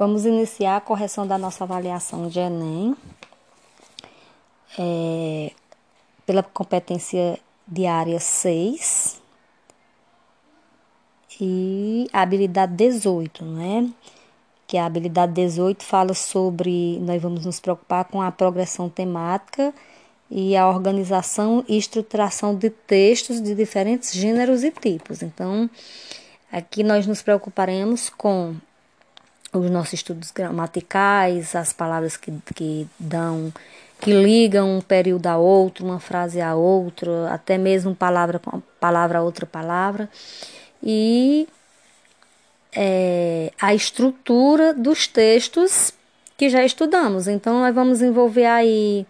Vamos iniciar a correção da nossa avaliação de Enem é, pela competência diária 6 e a habilidade 18, não é? Que a habilidade 18 fala sobre nós vamos nos preocupar com a progressão temática e a organização e estruturação de textos de diferentes gêneros e tipos. Então, aqui nós nos preocuparemos com os nossos estudos gramaticais, as palavras que, que dão, que ligam um período a outro, uma frase a outra, até mesmo palavra palavra a outra palavra, e é, a estrutura dos textos que já estudamos. Então, nós vamos envolver aí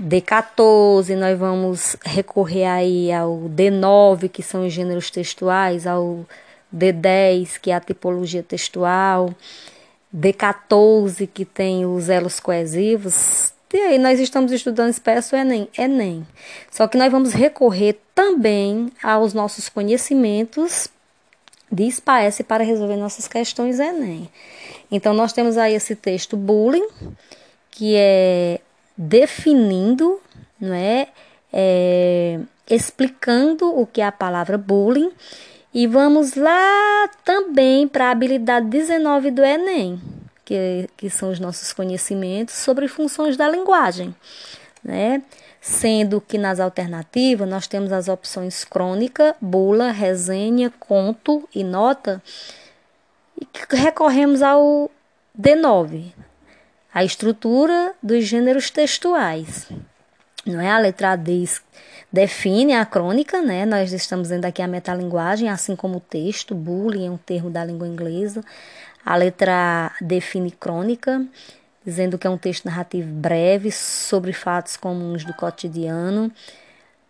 D14, nós vamos recorrer aí ao D9, que são os gêneros textuais, ao D10, que é a tipologia textual, D14, que tem os elos coesivos. E aí nós estamos estudando espécie Enem, Enem. Só que nós vamos recorrer também aos nossos conhecimentos de SPAES para resolver nossas questões Enem. Então nós temos aí esse texto bullying, que é definindo, não é, é explicando o que é a palavra bullying e vamos lá também para a habilidade 19 do Enem, que, que são os nossos conhecimentos sobre funções da linguagem, né? Sendo que nas alternativas nós temos as opções crônica, bula, resenha, conto e nota, e recorremos ao D9, a estrutura dos gêneros textuais. Não é a letra D define a crônica, né? Nós estamos vendo aqui a metalinguagem, assim como o texto, bullying é um termo da língua inglesa. A letra A define crônica, dizendo que é um texto narrativo breve sobre fatos comuns do cotidiano.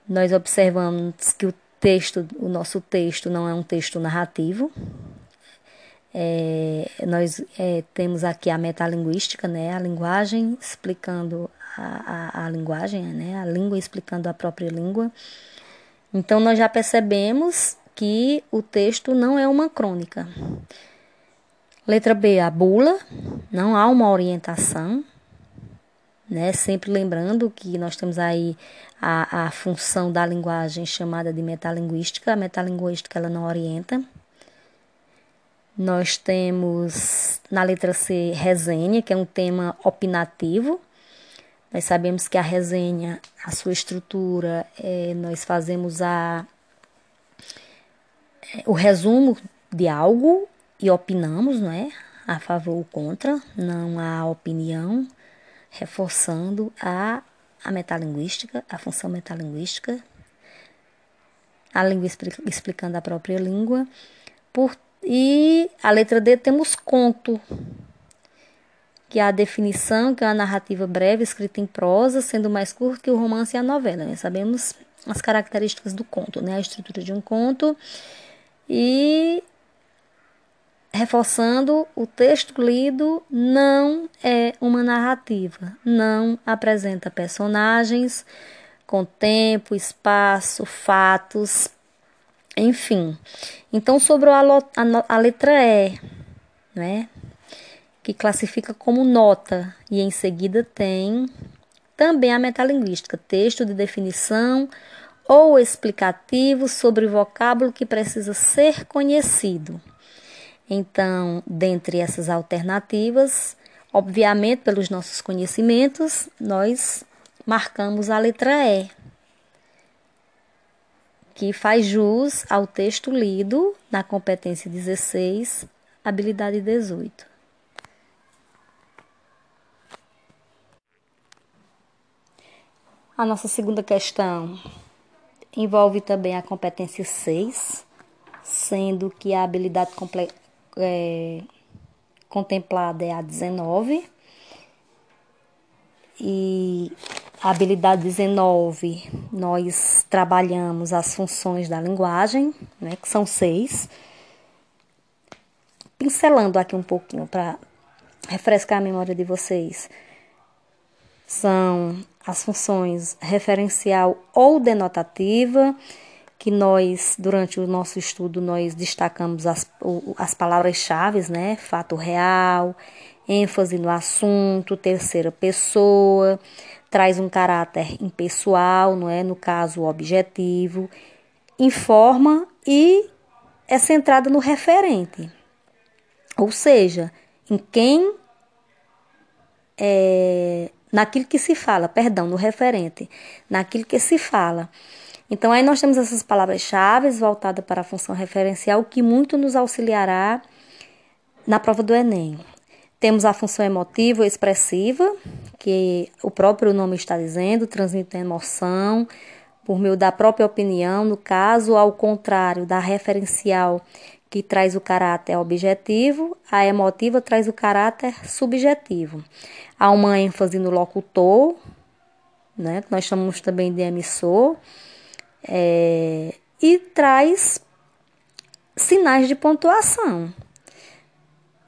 Nós observamos que o texto, o nosso texto não é um texto narrativo. É, nós é, temos aqui a metalinguística, né? A linguagem explicando a, a, a linguagem, né? a língua explicando a própria língua. Então, nós já percebemos que o texto não é uma crônica. Letra B, a bula, não há uma orientação, né? Sempre lembrando que nós temos aí a, a função da linguagem chamada de metalinguística. A metalinguística ela não orienta. Nós temos na letra C resenha, que é um tema opinativo, nós sabemos que a resenha, a sua estrutura, é, nós fazemos a, é, o resumo de algo e opinamos, não é? A favor ou contra, não há opinião, reforçando a, a metalinguística, a função metalinguística, a língua explicando a própria língua. Por, e a letra D temos conto, que é a definição, que é a narrativa breve escrita em prosa, sendo mais curto que o romance e a novela. Né? Sabemos as características do conto, né? a estrutura de um conto e reforçando o texto lido não é uma narrativa, não apresenta personagens com tempo, espaço, fatos, enfim. Então, sobre a, a, a letra E, né? Que classifica como nota, e em seguida tem também a metalinguística, texto de definição ou explicativo sobre vocábulo que precisa ser conhecido. Então, dentre essas alternativas, obviamente pelos nossos conhecimentos, nós marcamos a letra E, que faz jus ao texto lido na competência 16, habilidade 18. A nossa segunda questão envolve também a competência 6, sendo que a habilidade é, contemplada é a 19. E a habilidade 19, nós trabalhamos as funções da linguagem, né, que são seis. Pincelando aqui um pouquinho para refrescar a memória de vocês. São as funções referencial ou denotativa, que nós, durante o nosso estudo, nós destacamos as, as palavras-chave, né? Fato real, ênfase no assunto, terceira pessoa, traz um caráter impessoal, não é? No caso, objetivo, informa e é centrada no referente. Ou seja, em quem é, naquilo que se fala, perdão, no referente, naquilo que se fala. Então, aí nós temos essas palavras-chave voltadas para a função referencial que muito nos auxiliará na prova do Enem. Temos a função emotiva expressiva, que o próprio nome está dizendo, transmite emoção por meio da própria opinião, no caso, ao contrário da referencial, que traz o caráter objetivo, a emotiva traz o caráter subjetivo. Há uma ênfase no locutor, né, que nós chamamos também de emissor, é, e traz sinais de pontuação,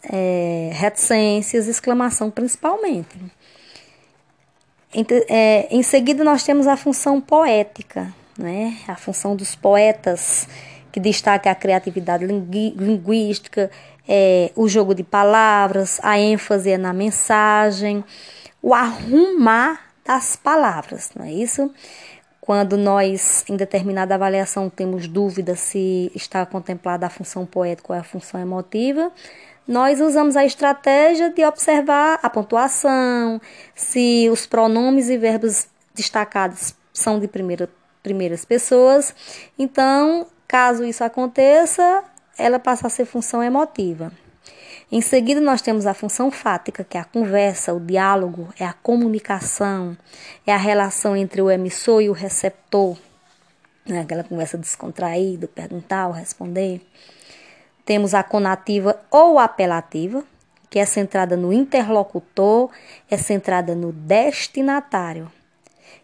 é, reticências, exclamação principalmente. Em, é, em seguida, nós temos a função poética, né? a função dos poetas, que destaca a criatividade linguística, é, o jogo de palavras, a ênfase é na mensagem, o arrumar das palavras, não é isso? Quando nós, em determinada avaliação, temos dúvida se está contemplada a função poética ou a função emotiva, nós usamos a estratégia de observar a pontuação, se os pronomes e verbos destacados são de primeira, primeiras pessoas. Então, caso isso aconteça, ela passa a ser função emotiva. Em seguida, nós temos a função fática, que é a conversa, o diálogo, é a comunicação, é a relação entre o emissor e o receptor, né? aquela conversa descontraída, perguntar ou responder. Temos a conativa ou apelativa, que é centrada no interlocutor, é centrada no destinatário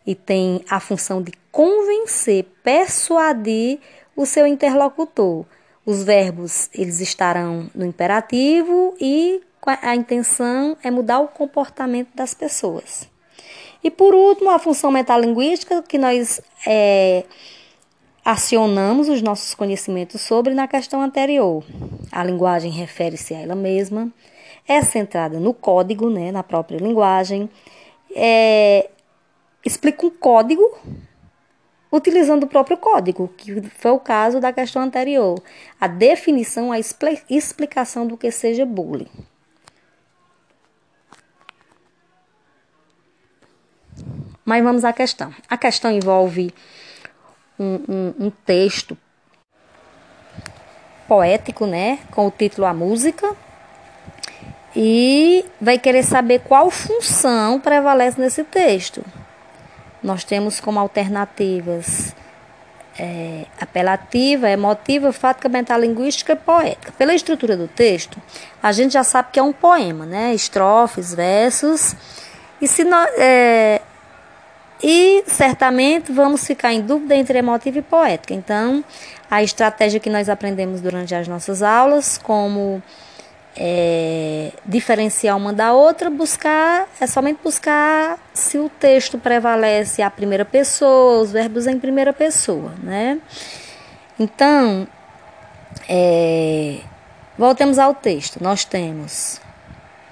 e tem a função de convencer, persuadir o seu interlocutor os verbos eles estarão no imperativo e a intenção é mudar o comportamento das pessoas. E por último, a função metalinguística que nós é, acionamos os nossos conhecimentos sobre na questão anterior. A linguagem refere-se a ela mesma, é centrada no código, né, na própria linguagem, é, explica um código utilizando o próprio código, que foi o caso da questão anterior. A definição, a explicação do que seja bullying. Mas vamos à questão. A questão envolve um, um, um texto poético, né? Com o título A Música. E vai querer saber qual função prevalece nesse texto nós temos como alternativas é, apelativa, emotiva, fática, metalinguística e poética. Pela estrutura do texto, a gente já sabe que é um poema, né? Estrofes, versos. E, se nós, é, e certamente vamos ficar em dúvida entre emotiva e poética. Então, a estratégia que nós aprendemos durante as nossas aulas, como é, diferenciar uma da outra, buscar é somente buscar se o texto prevalece a primeira pessoa, os verbos em primeira pessoa, né? Então, é, voltemos ao texto. Nós temos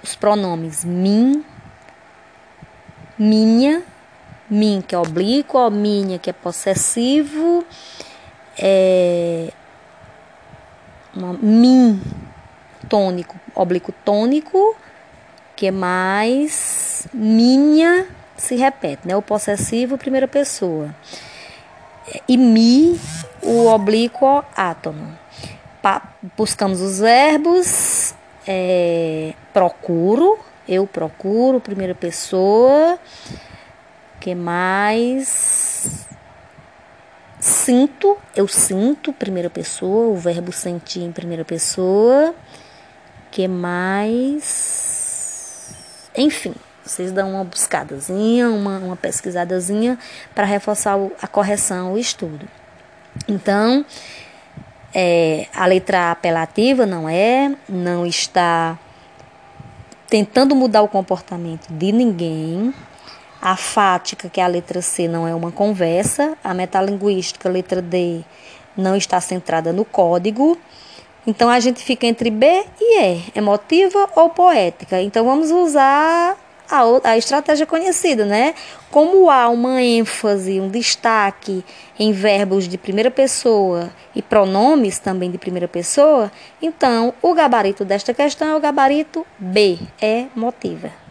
os pronomes mim, minha, mim que é oblíquo, minha que é possessivo, é, mim tônico, oblíquo tônico, que é mais minha, se repete, né? O possessivo, primeira pessoa. E mi, o oblíquo átomo. Pa buscamos os verbos, é, procuro, eu procuro, primeira pessoa. que mais? Sinto, eu sinto, primeira pessoa, o verbo sentir em primeira pessoa que mais? Enfim, vocês dão uma buscadazinha, uma, uma pesquisadazinha para reforçar a correção, o estudo. Então, é, a letra apelativa não é, não está tentando mudar o comportamento de ninguém. A fática, que é a letra C, não é uma conversa. A metalinguística, letra D, não está centrada no código. Então a gente fica entre B e E, emotiva ou poética. Então vamos usar a, a estratégia conhecida, né? Como há uma ênfase, um destaque em verbos de primeira pessoa e pronomes também de primeira pessoa, então o gabarito desta questão é o gabarito B, é motiva.